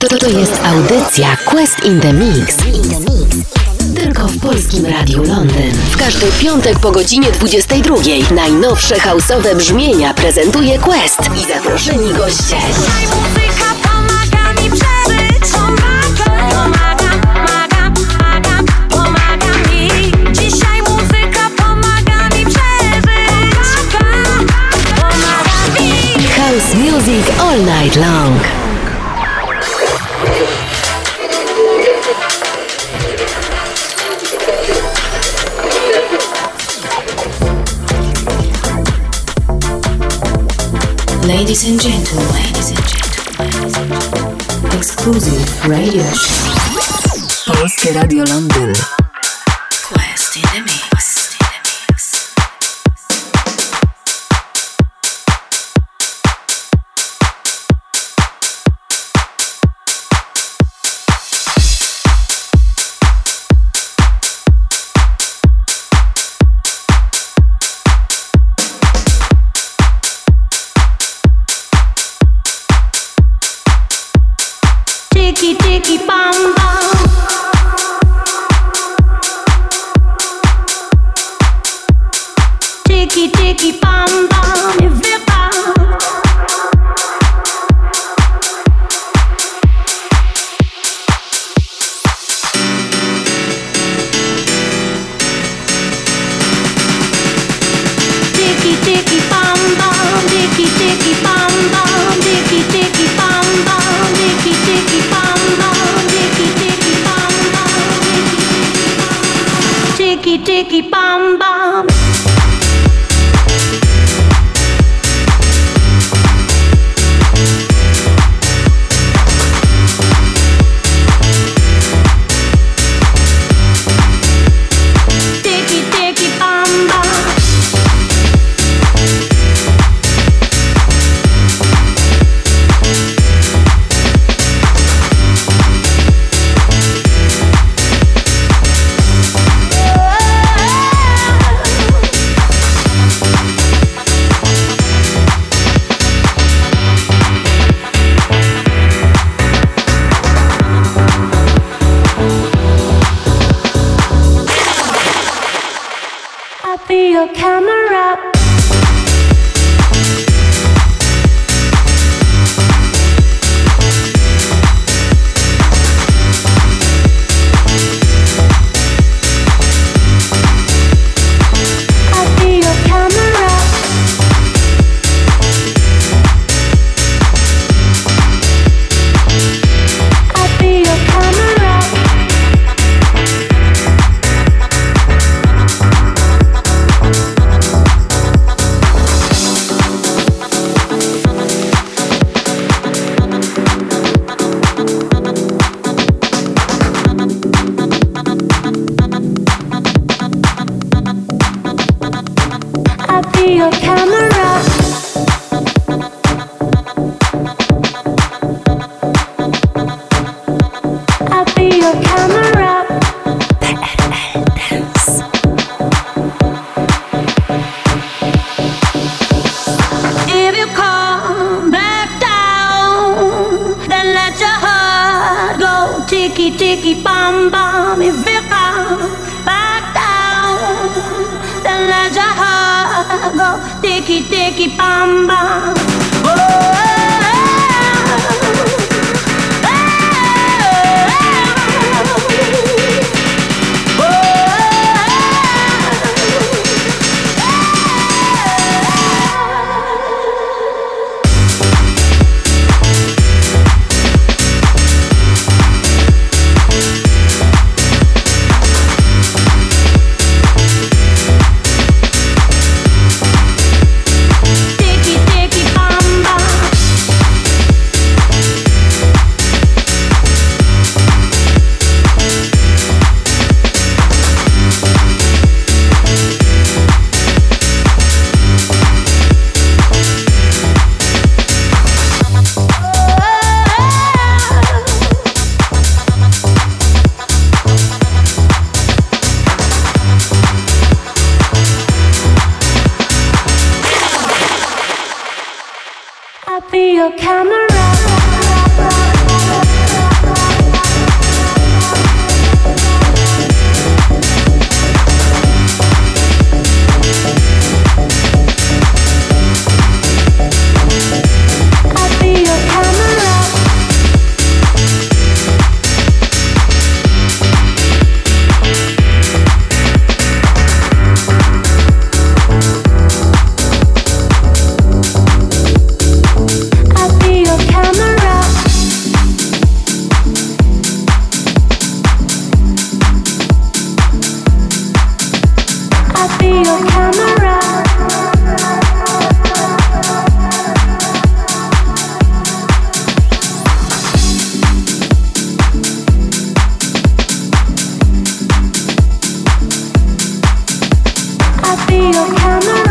To, to, to jest audycja Quest in the Mix. Tylko w Polskim Radiu Londyn. W każdy piątek po godzinie 22. Najnowsze houseowe brzmienia prezentuje Quest i zaproszeni goście. Muzyka pomaga mi przeżyć Pomaga, pomaga, pomaga, pomaga, pomaga mi Dzisiaj muzyka pomaga mi przeżyć Pomaga mi House Music All Night Long. Ladies and gentlemen, ladies and gentlemen, exclusive radio show. Polskie Radio Londyn. I feel your camera.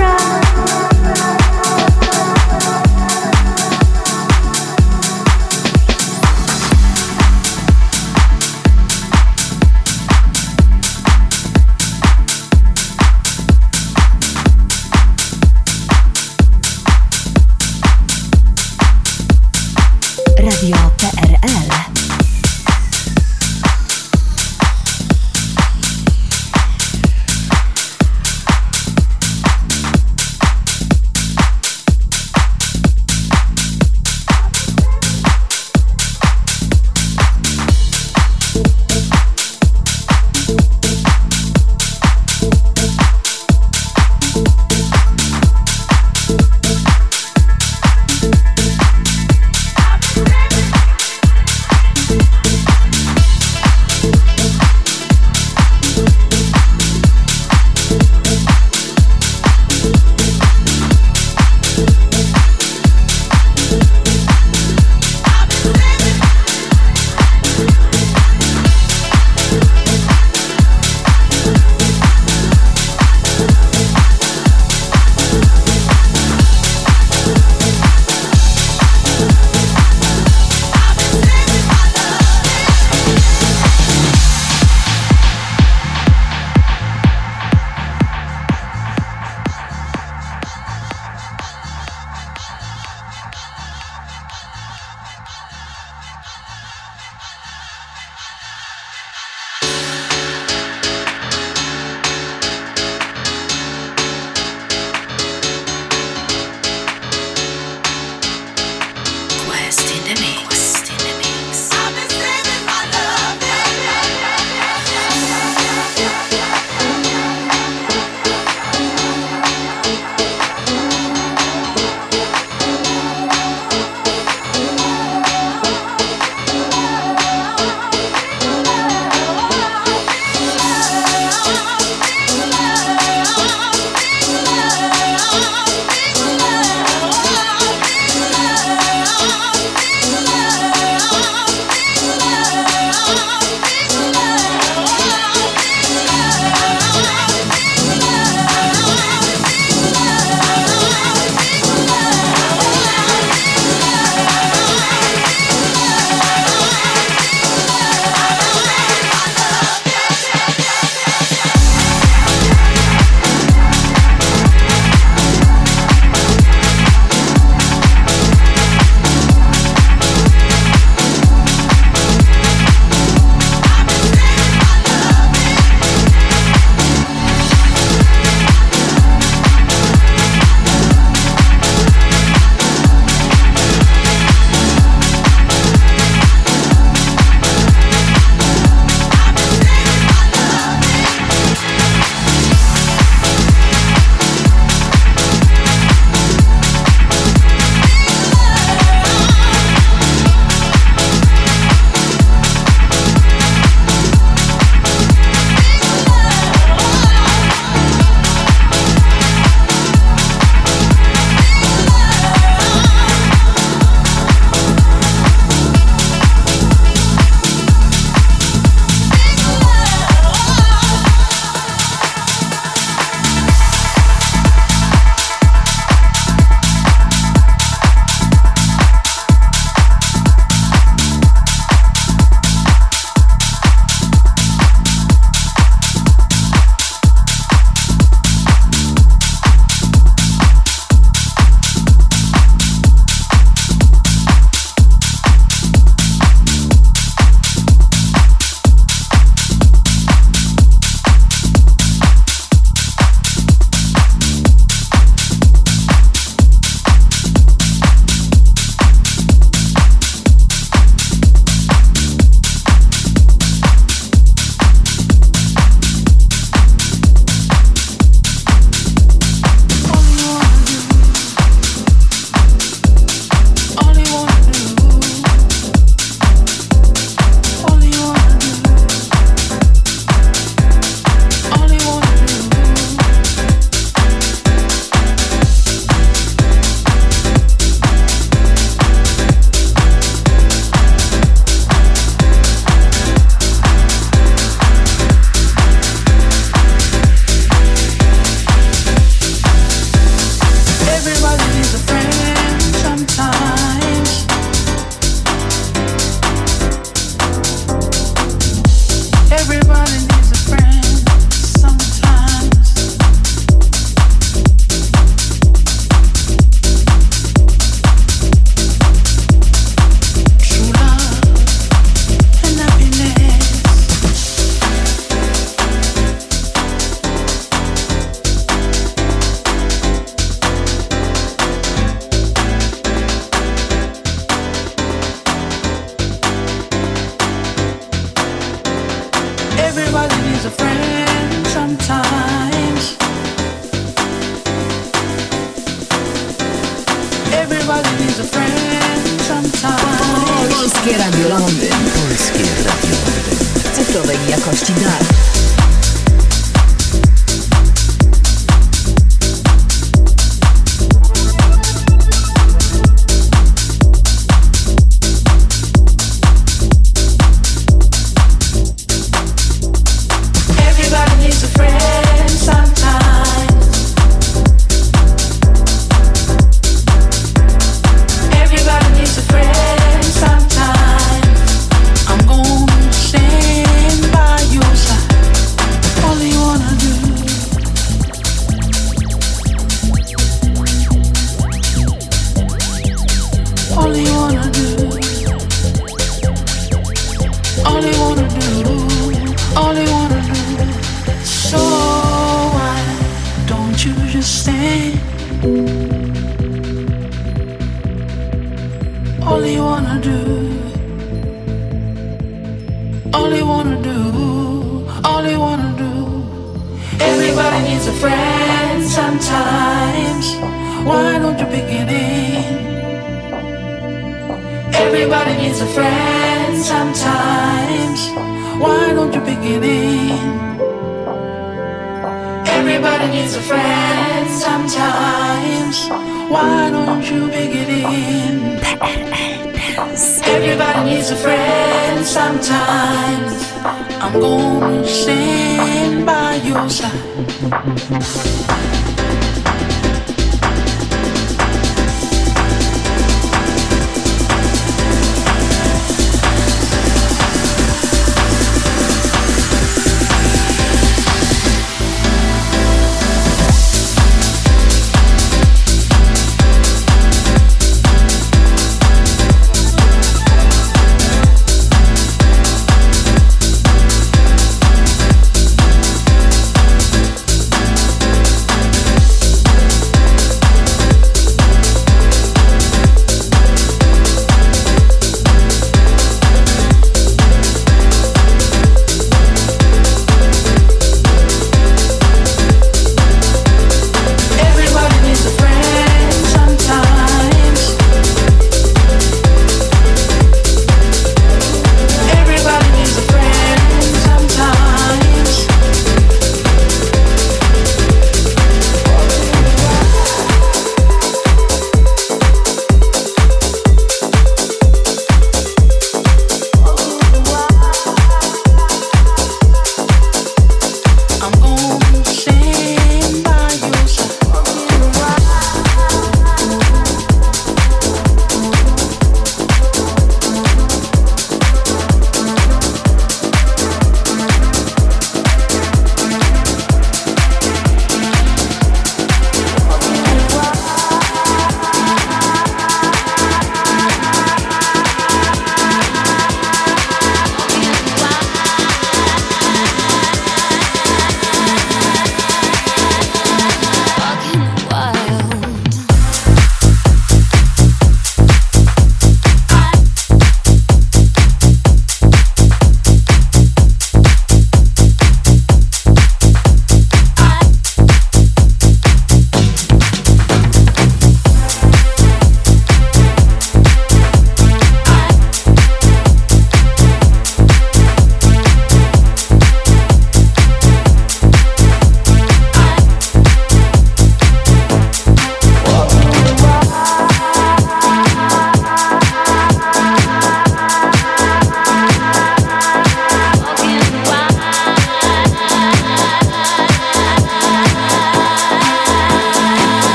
Polskie Radio Londyn. Polskie Radio Londyn. Cyfrowej jakości dar.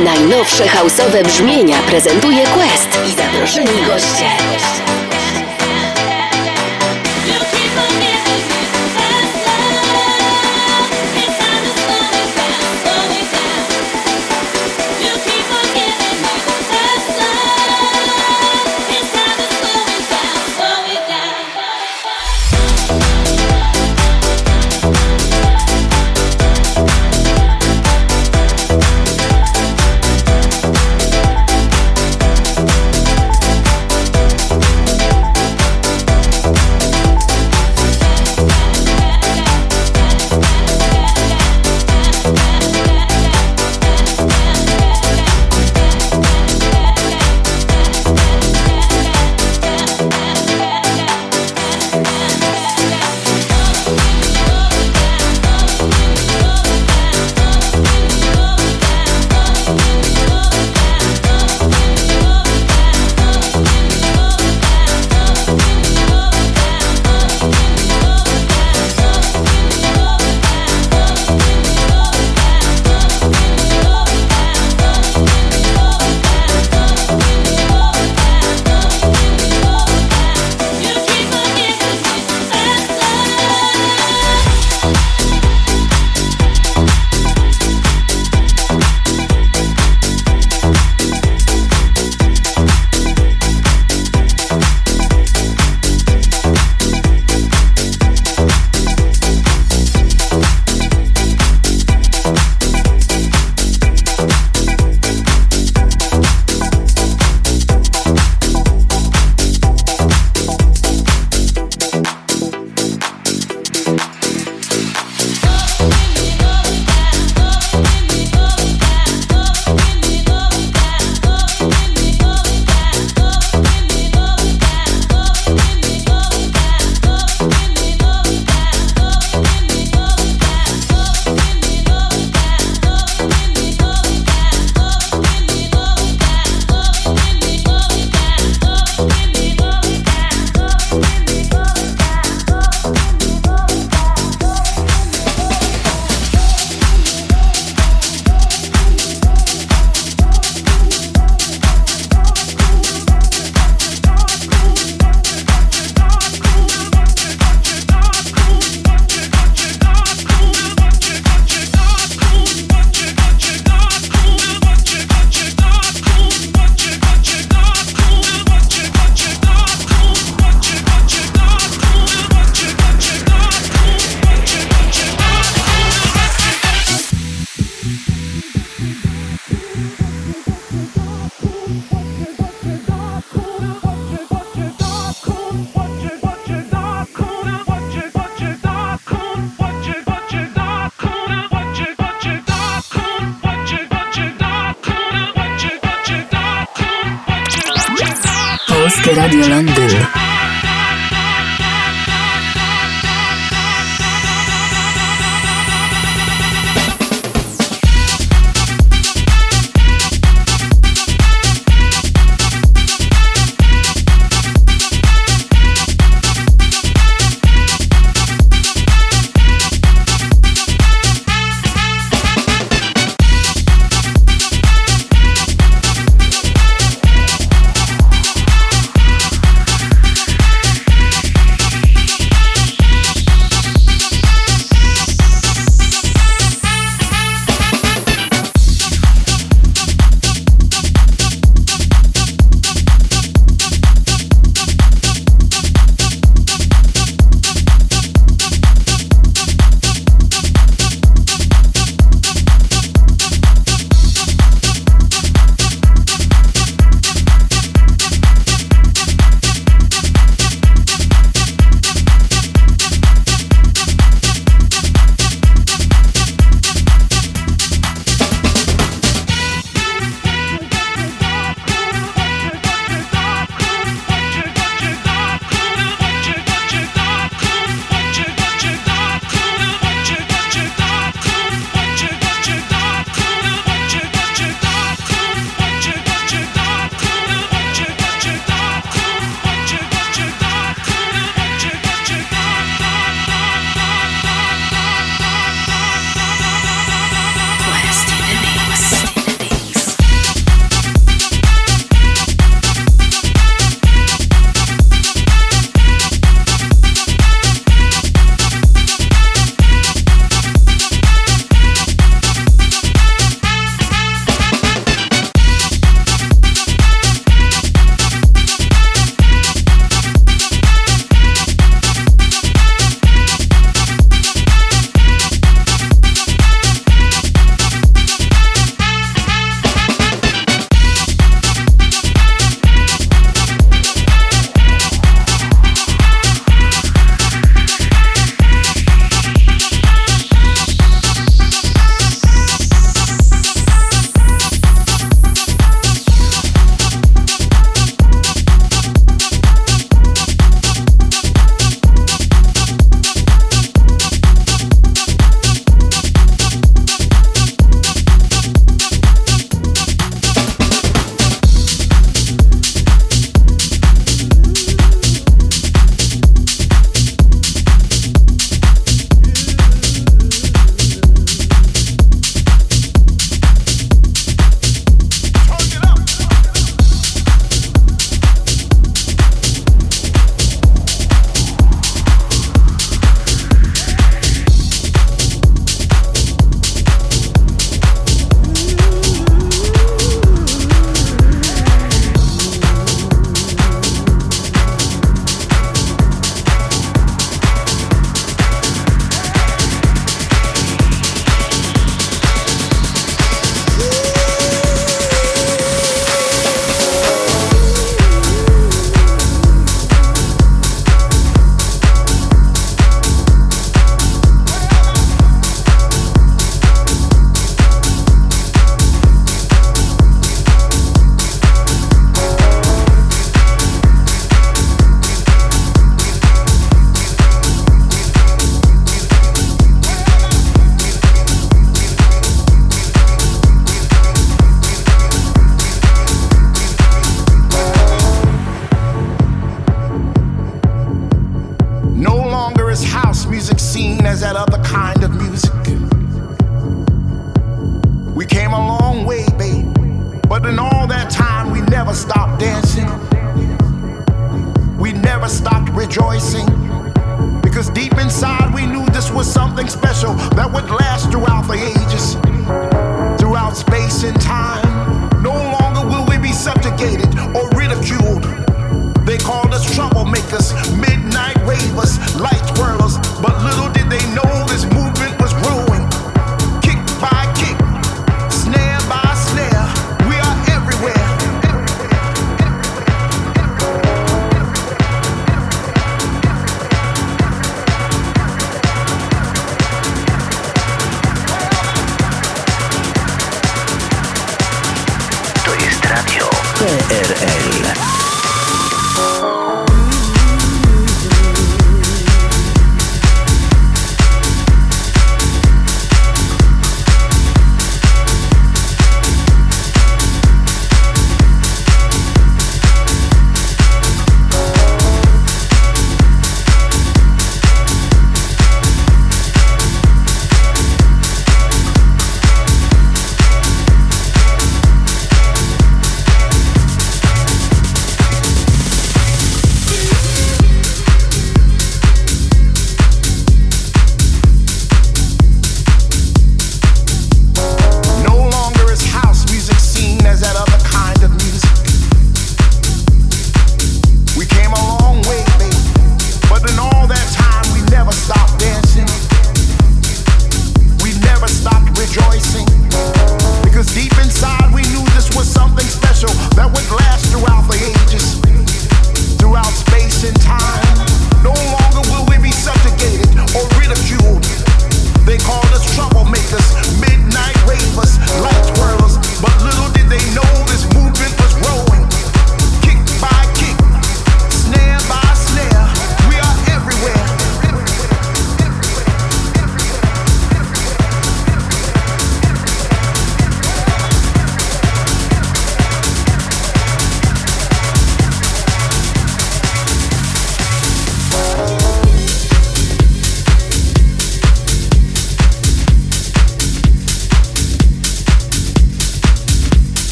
Najnowsze houseowe brzmienia prezentuje Quest i zaproszeni goście.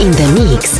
In the Mix.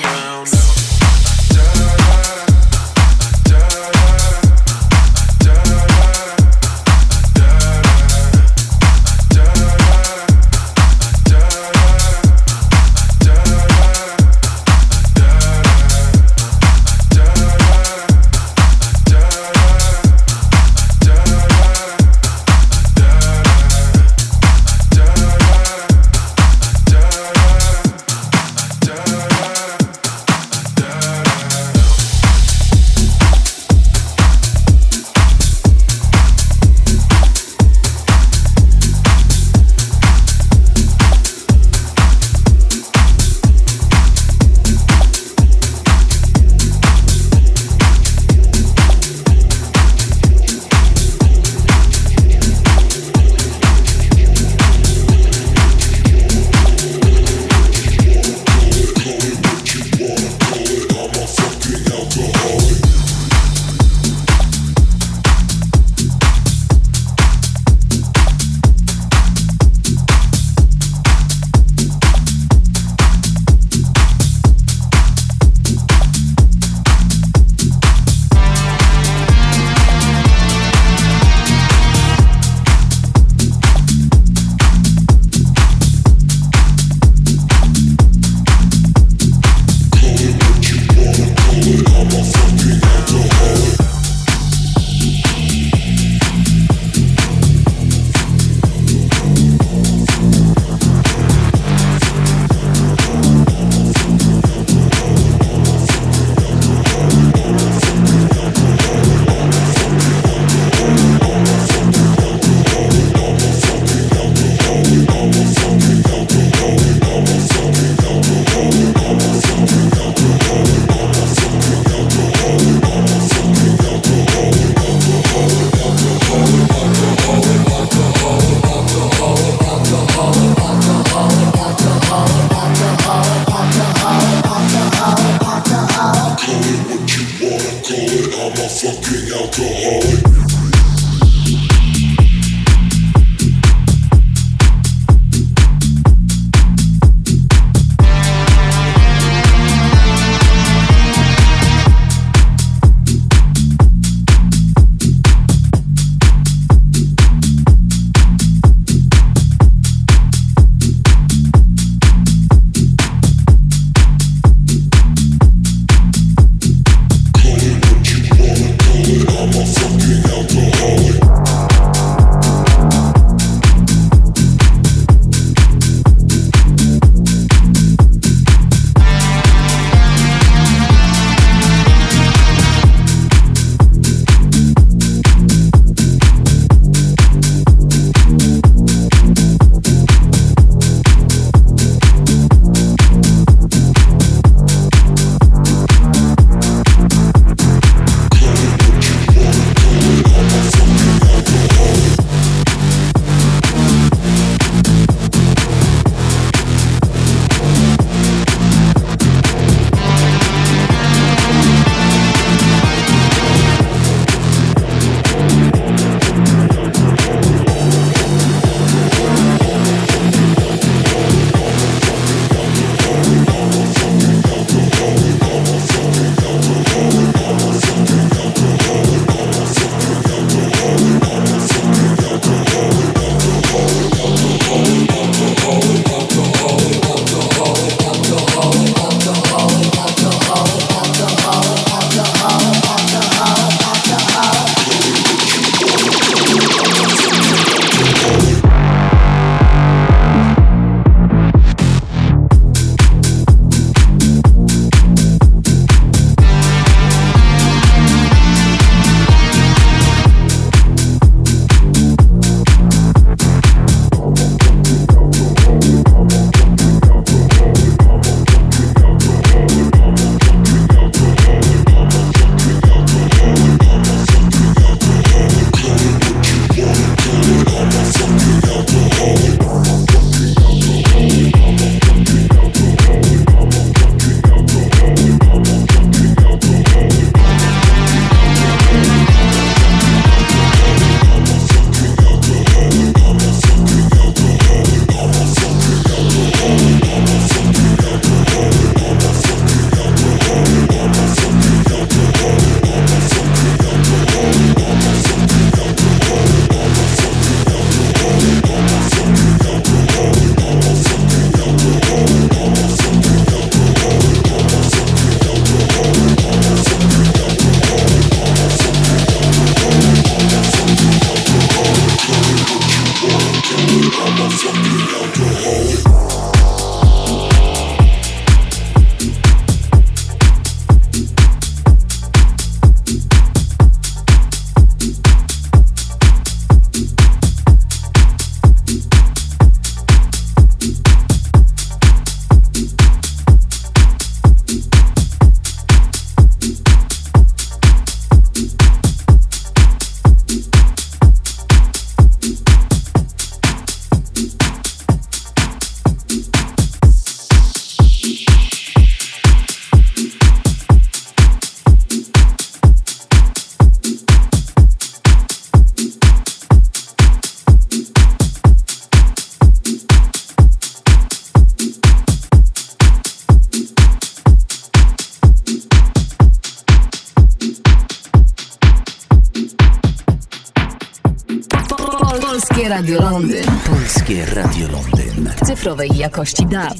Radio Londyn. Polskie Radio Londyn. W cyfrowej jakości DAB.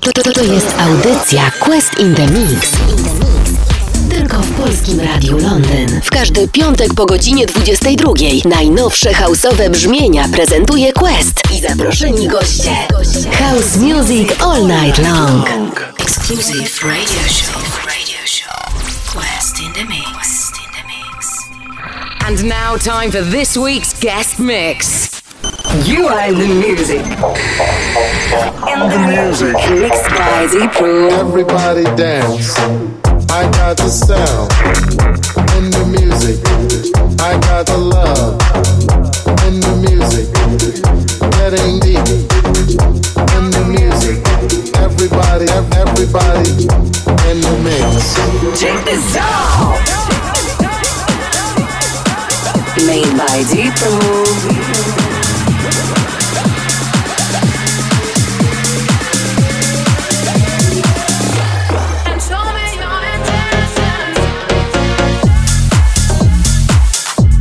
To, to, to jest audycja Quest in the Mix. Tylko w Polskim Radiu Londyn. W każdy piątek po godzinie 22. Najnowsze houseowe brzmienia prezentuje Quest i zaproszeni goście. House Music All Night Long. Exclusive radio show. And now, time for this week's guest mix. You are in the music. In the music. Mixed by Z Pro. Everybody dance. I got the sound in the music. I got the love in the music. Getting deep in the music. Everybody, everybody in the mix. Check this out. Made by Pro.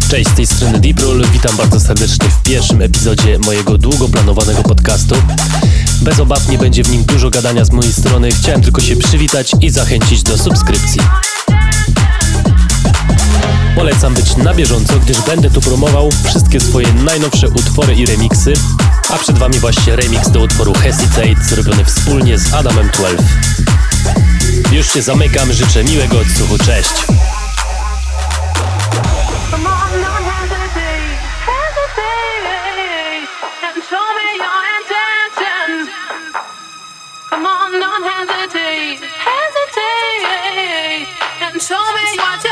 Cześć, z tej strony Deeprul. Witam bardzo serdecznie w pierwszym epizodzie mojego długo planowanego podcastu. Bez obaw nie będzie w nim dużo gadania z mojej strony. Chciałem tylko się przywitać i zachęcić do subskrypcji. Polecam być na bieżąco, gdyż będę tu promował wszystkie swoje najnowsze utwory i remiksy, a przed Wami właśnie remix do utworu Hesitate zrobiony wspólnie z Adamem 12. Już się zamykam, życzę miłego odsłuchu, cześć! Show me your intentions.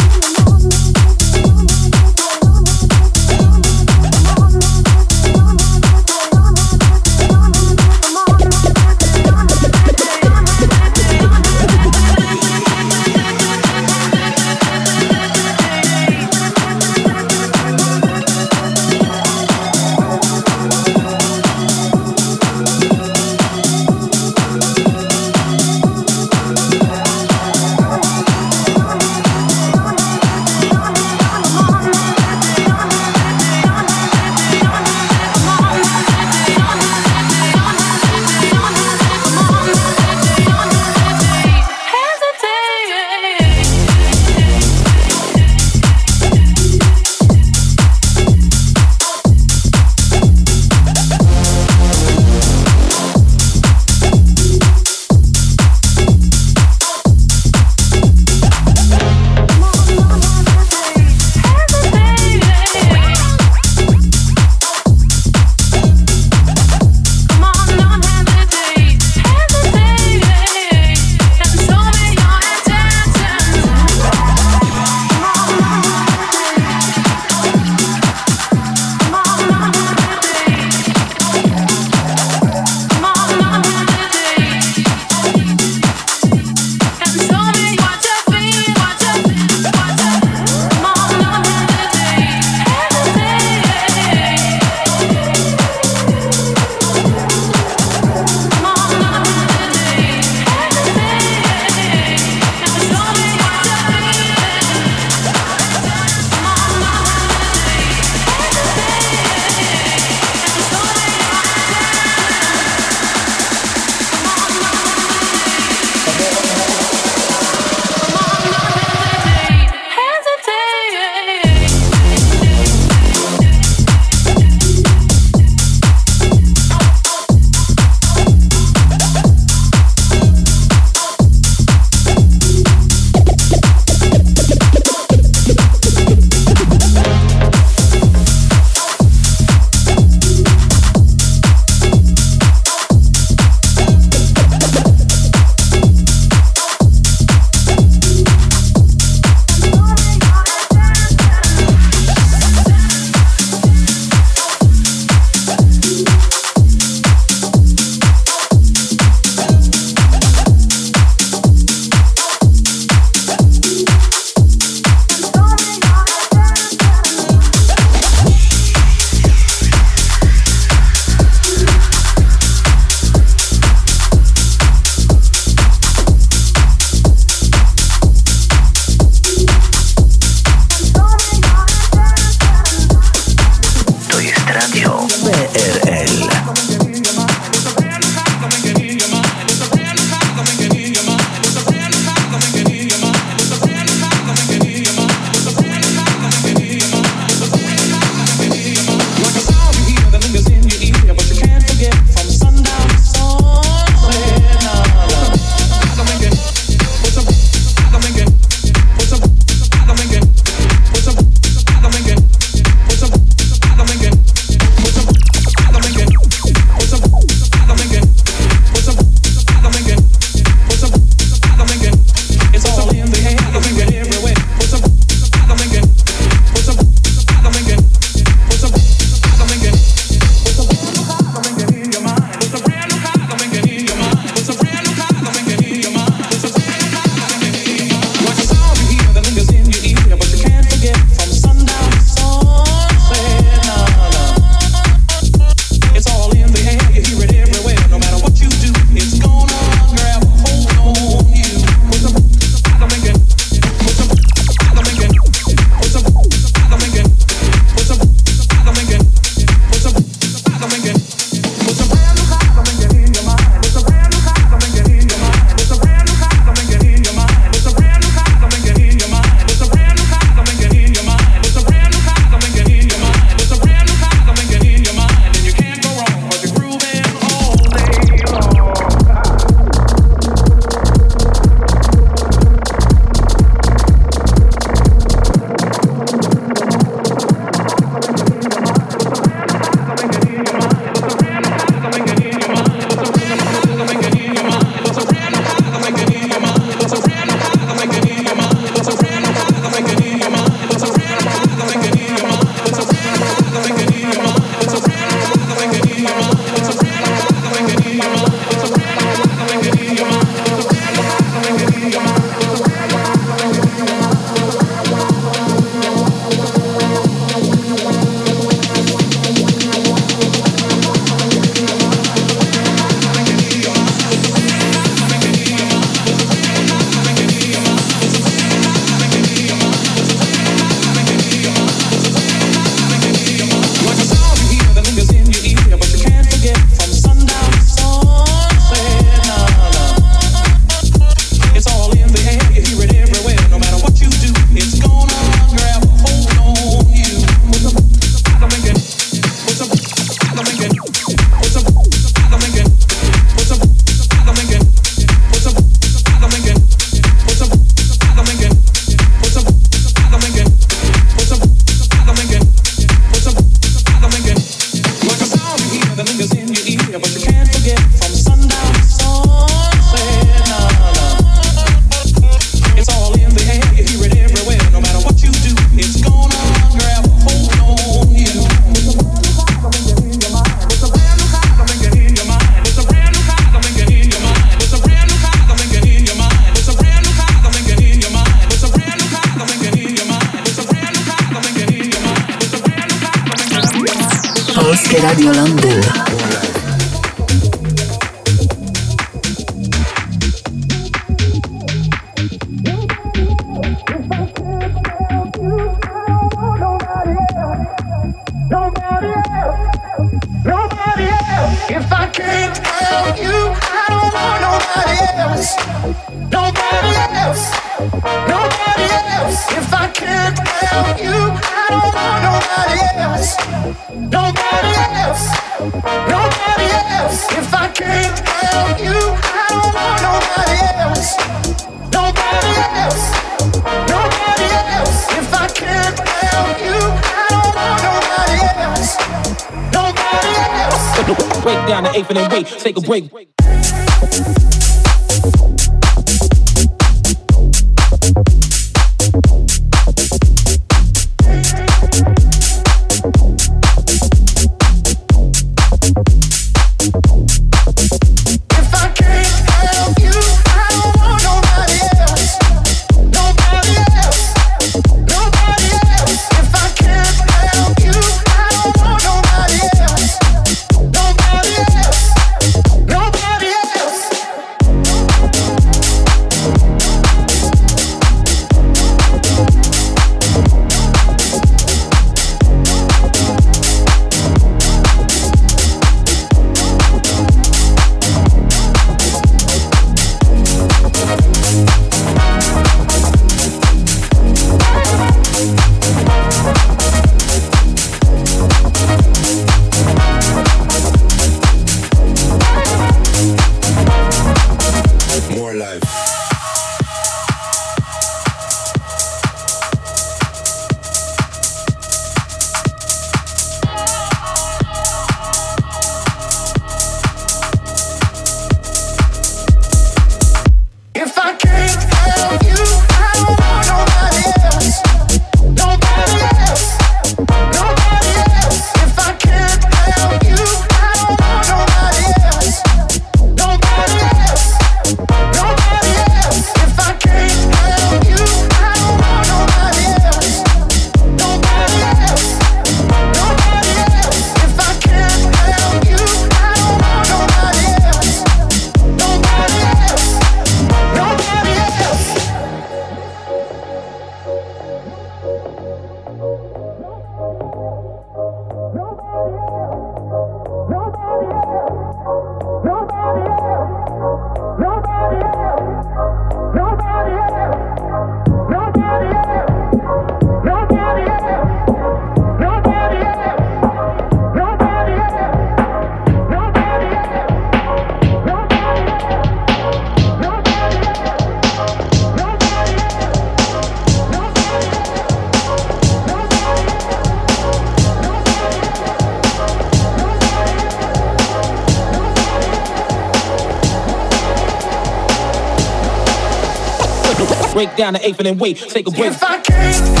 down the eighth and then wait. Take a break. If I can't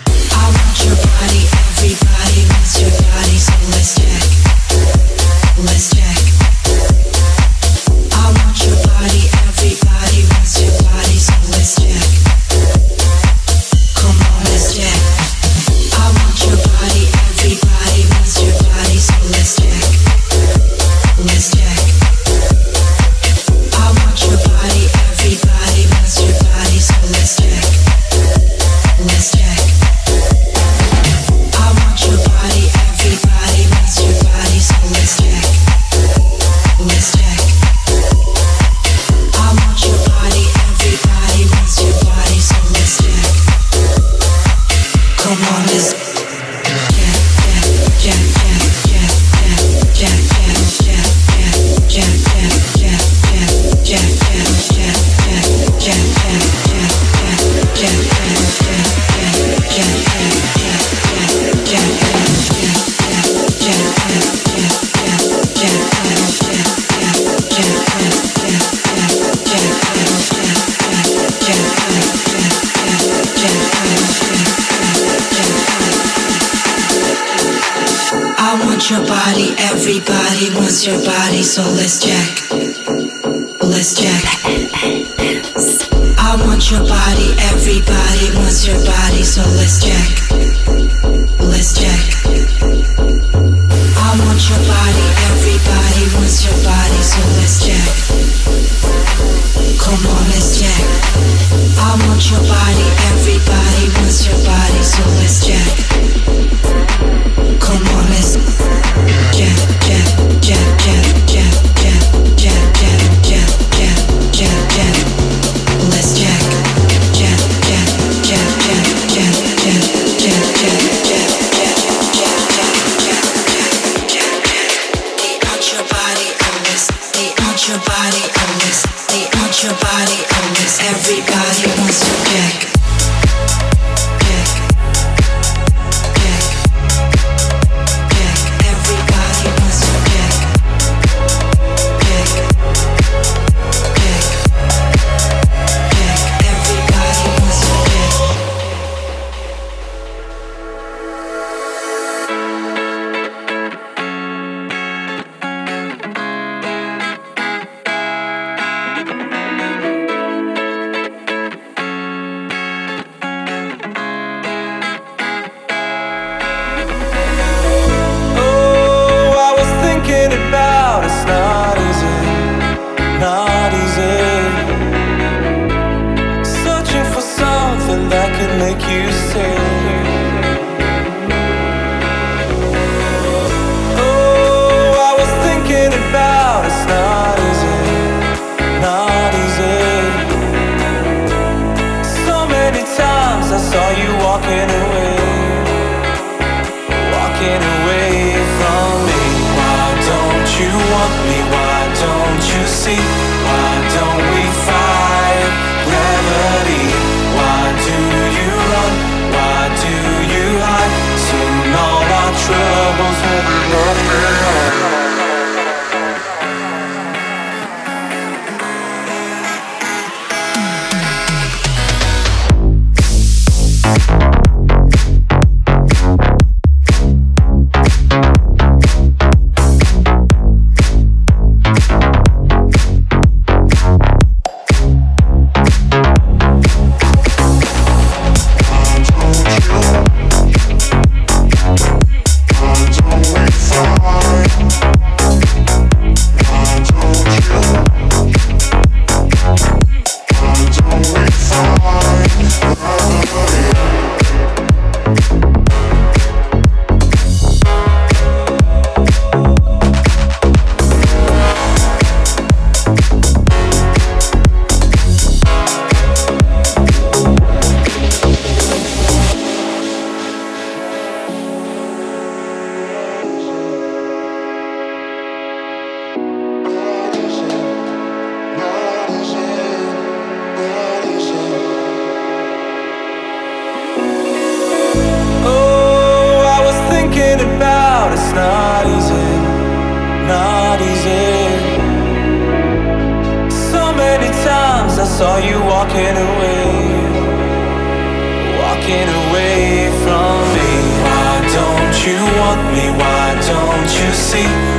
soulless jazz. saw you walking away, walking away from me. Why don't you want me? Why don't you see?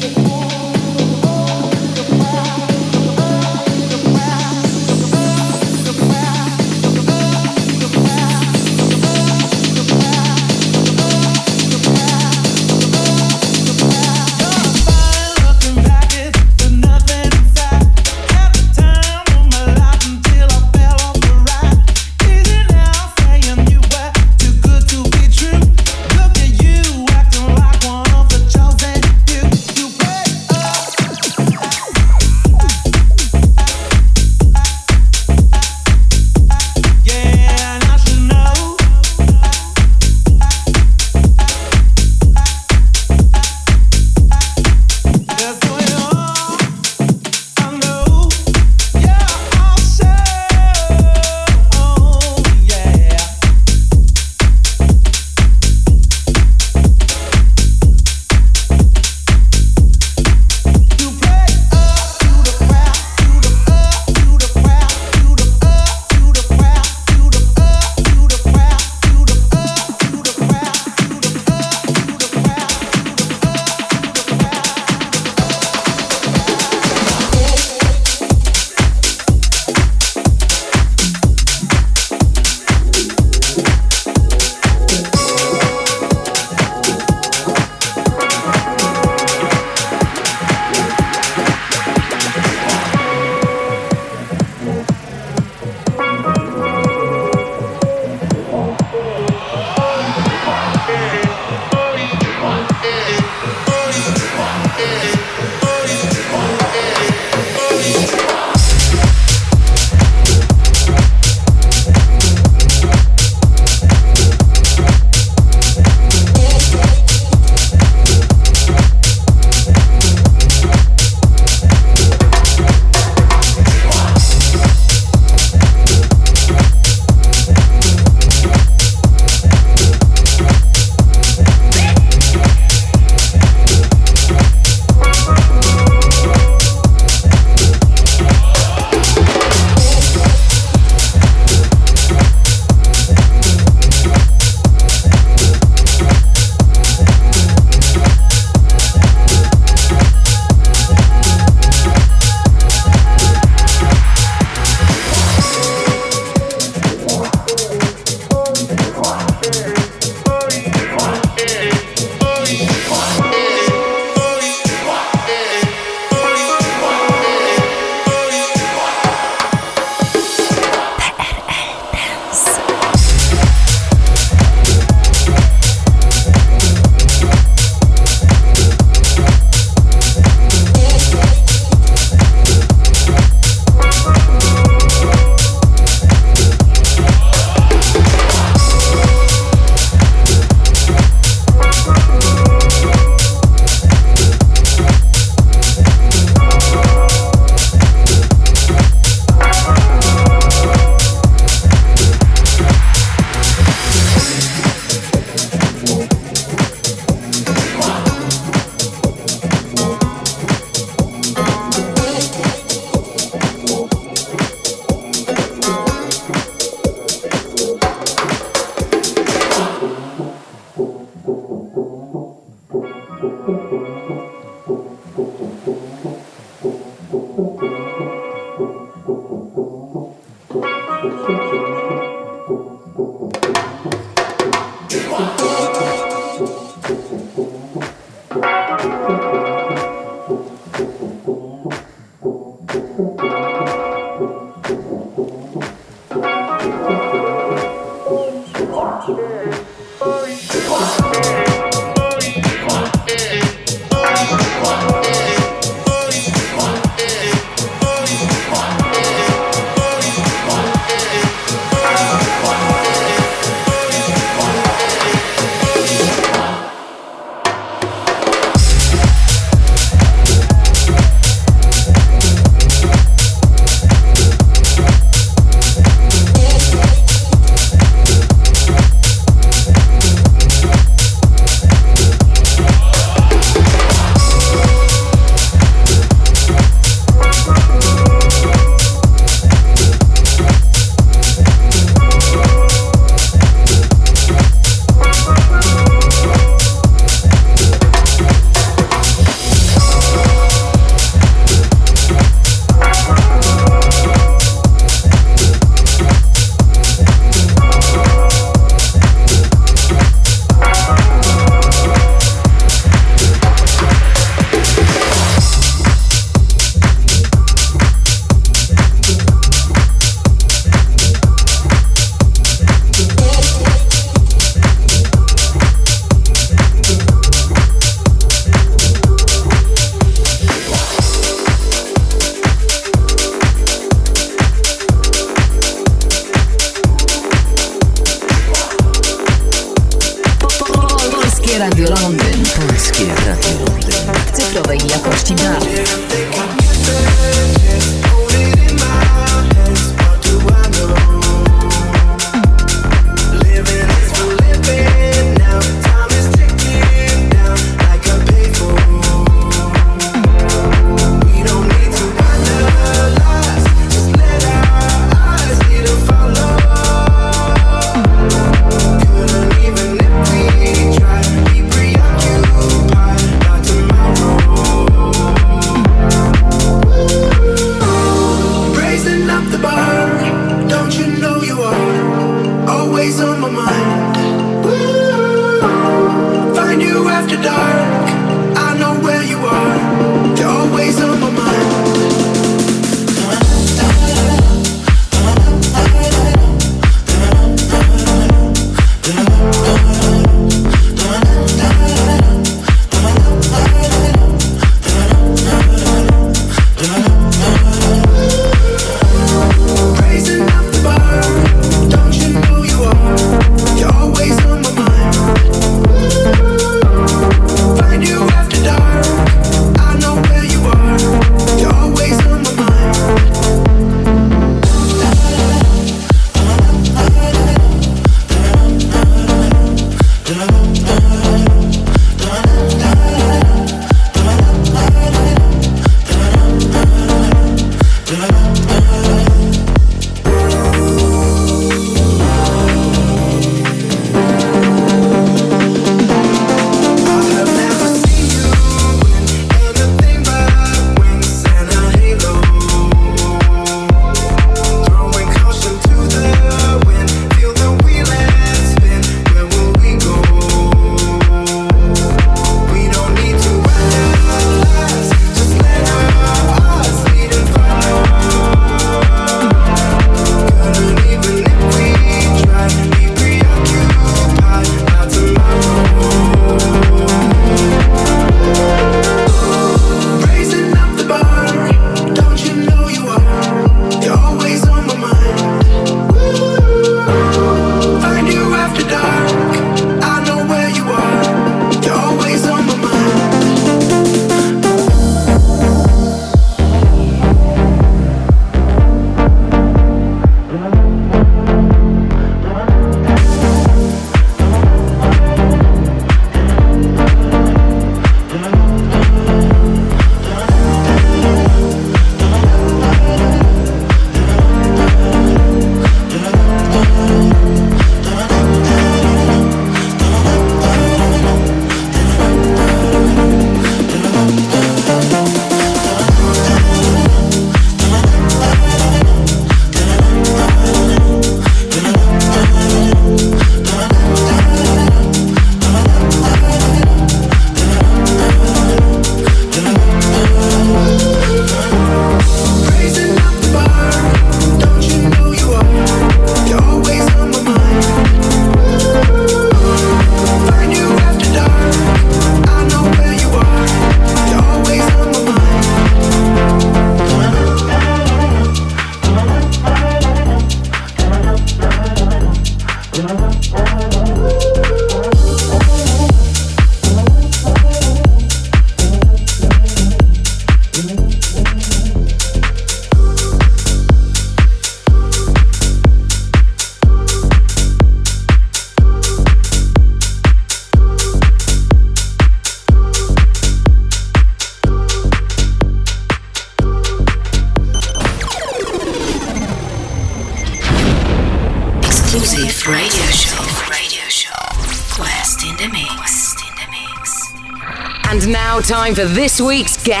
Time for this week's guest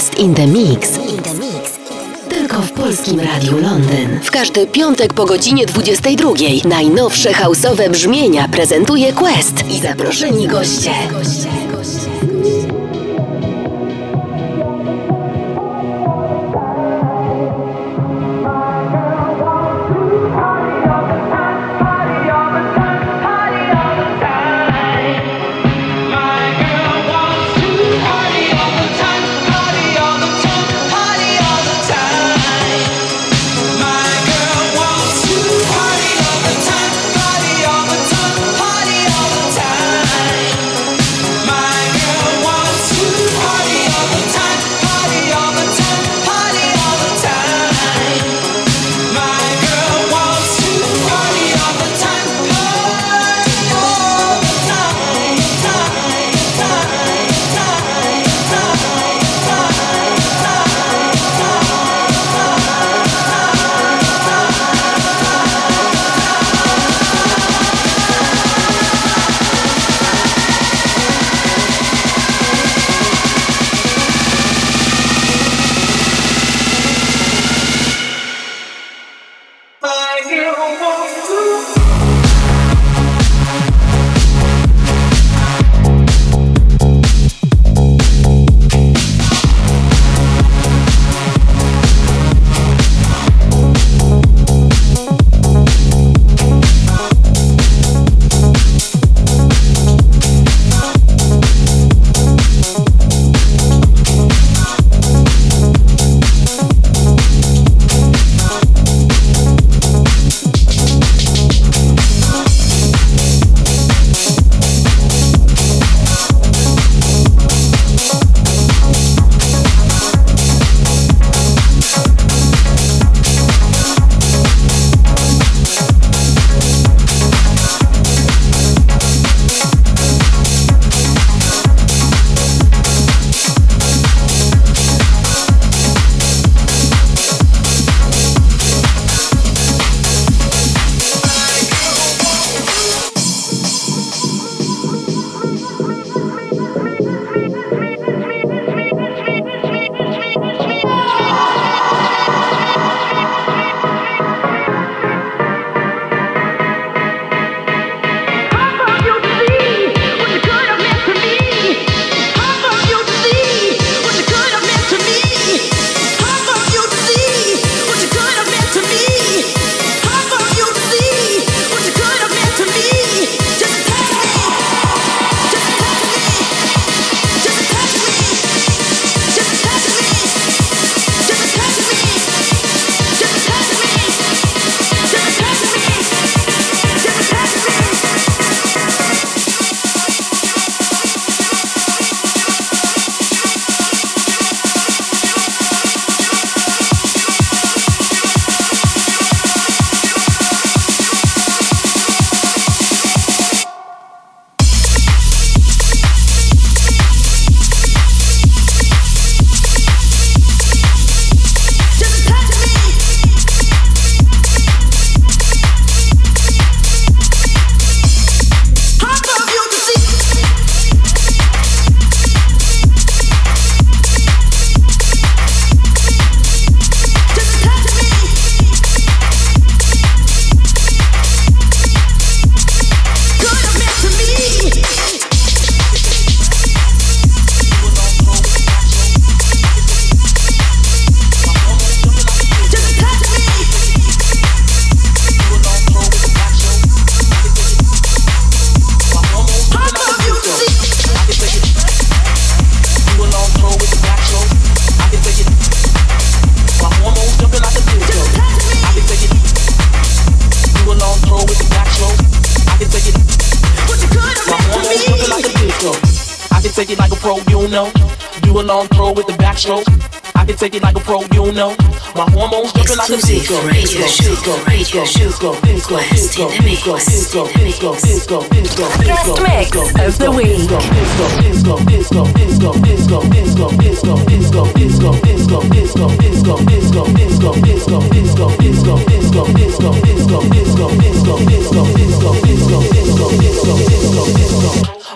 audycja Quest in the Mix. Tylko w Polskim Radiu Londyn. W każdy piątek po godzinie 22. Najnowsze hausowe brzmienia prezentuje Quest i zaproszeni goście.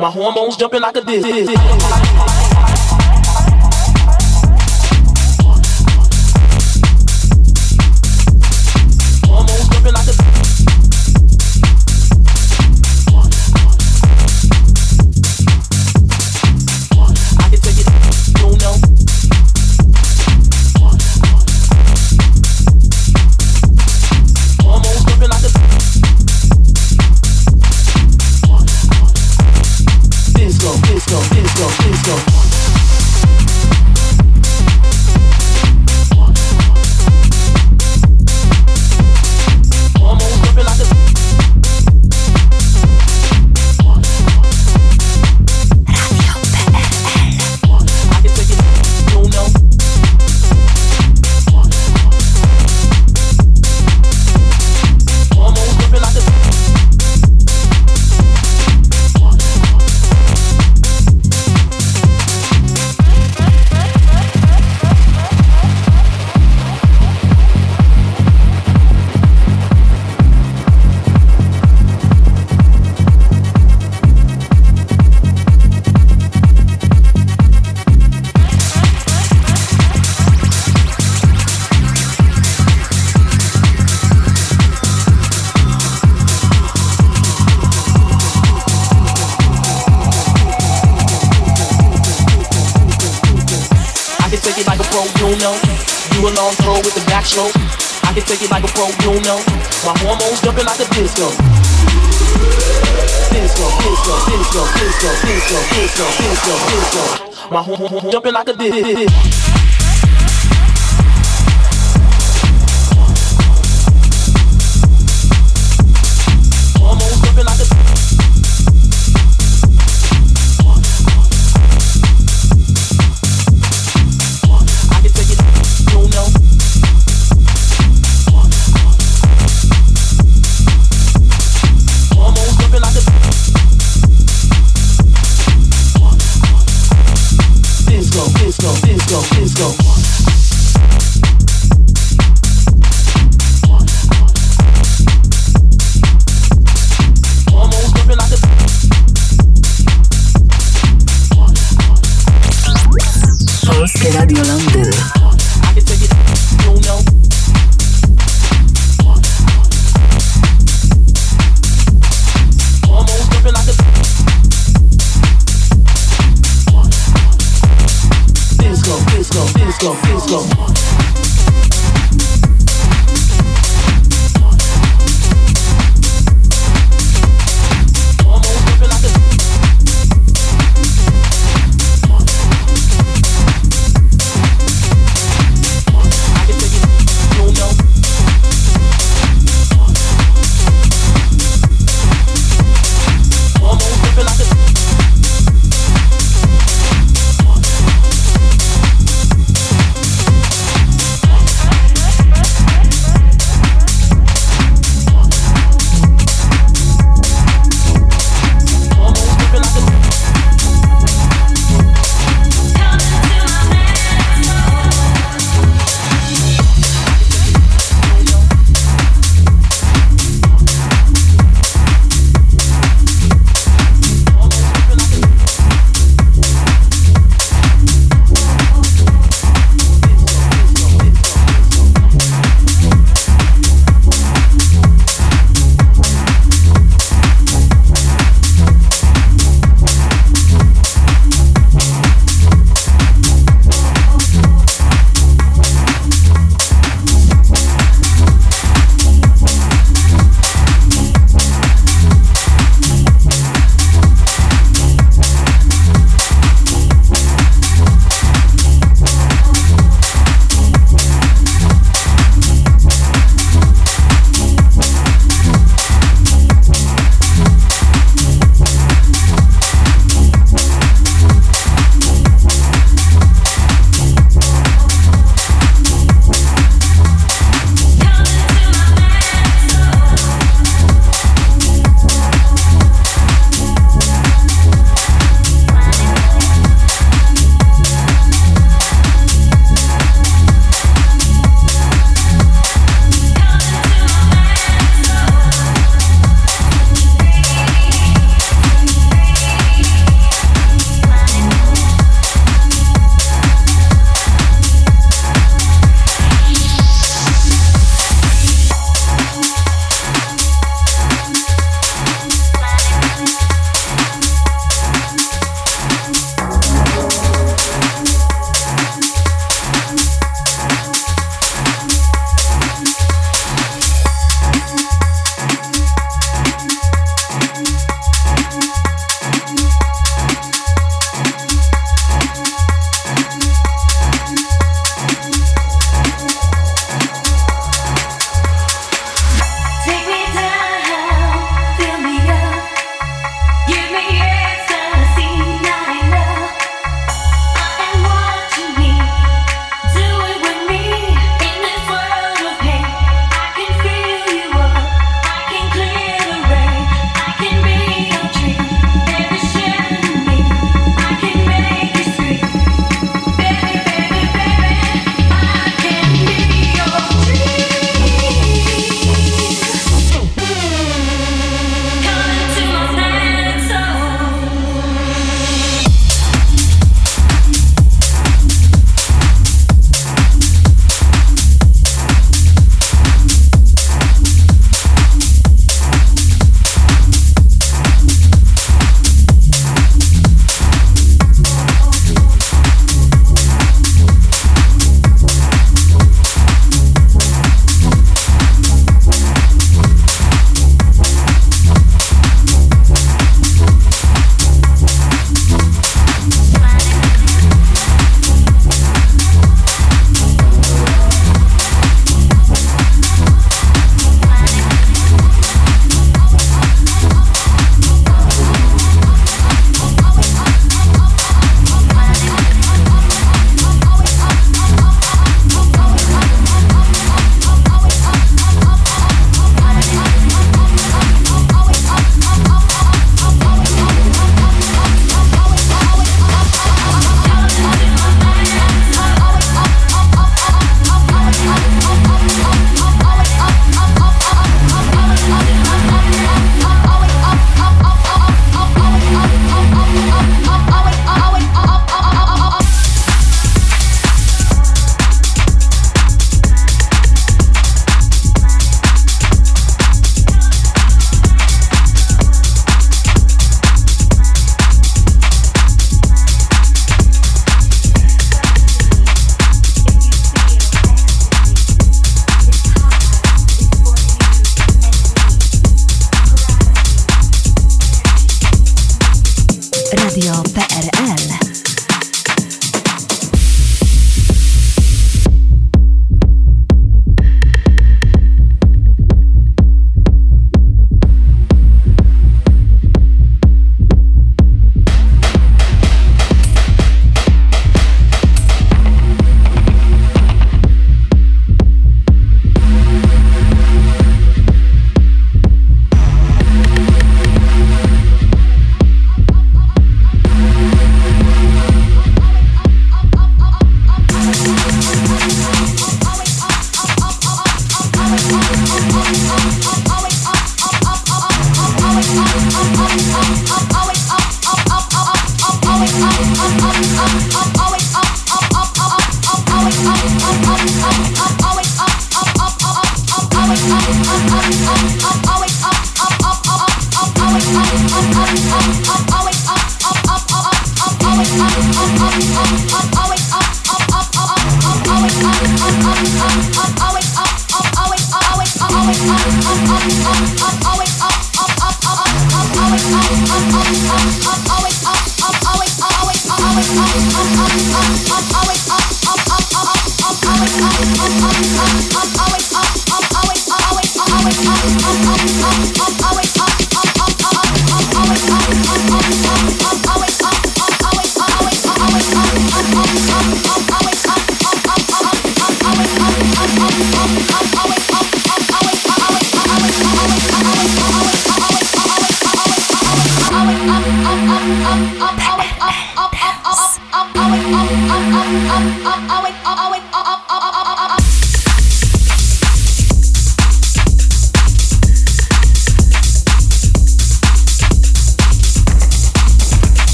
My hormones jumping like a dizzy. jumping like a dick.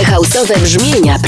Houseowe brzmienia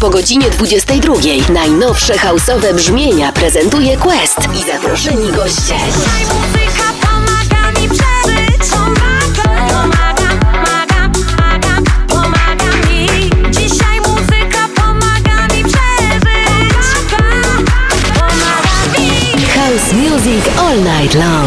po godzinie 22. Najnowsze hausowe brzmienia prezentuje Quest i zaproszeni goście. Music all night long.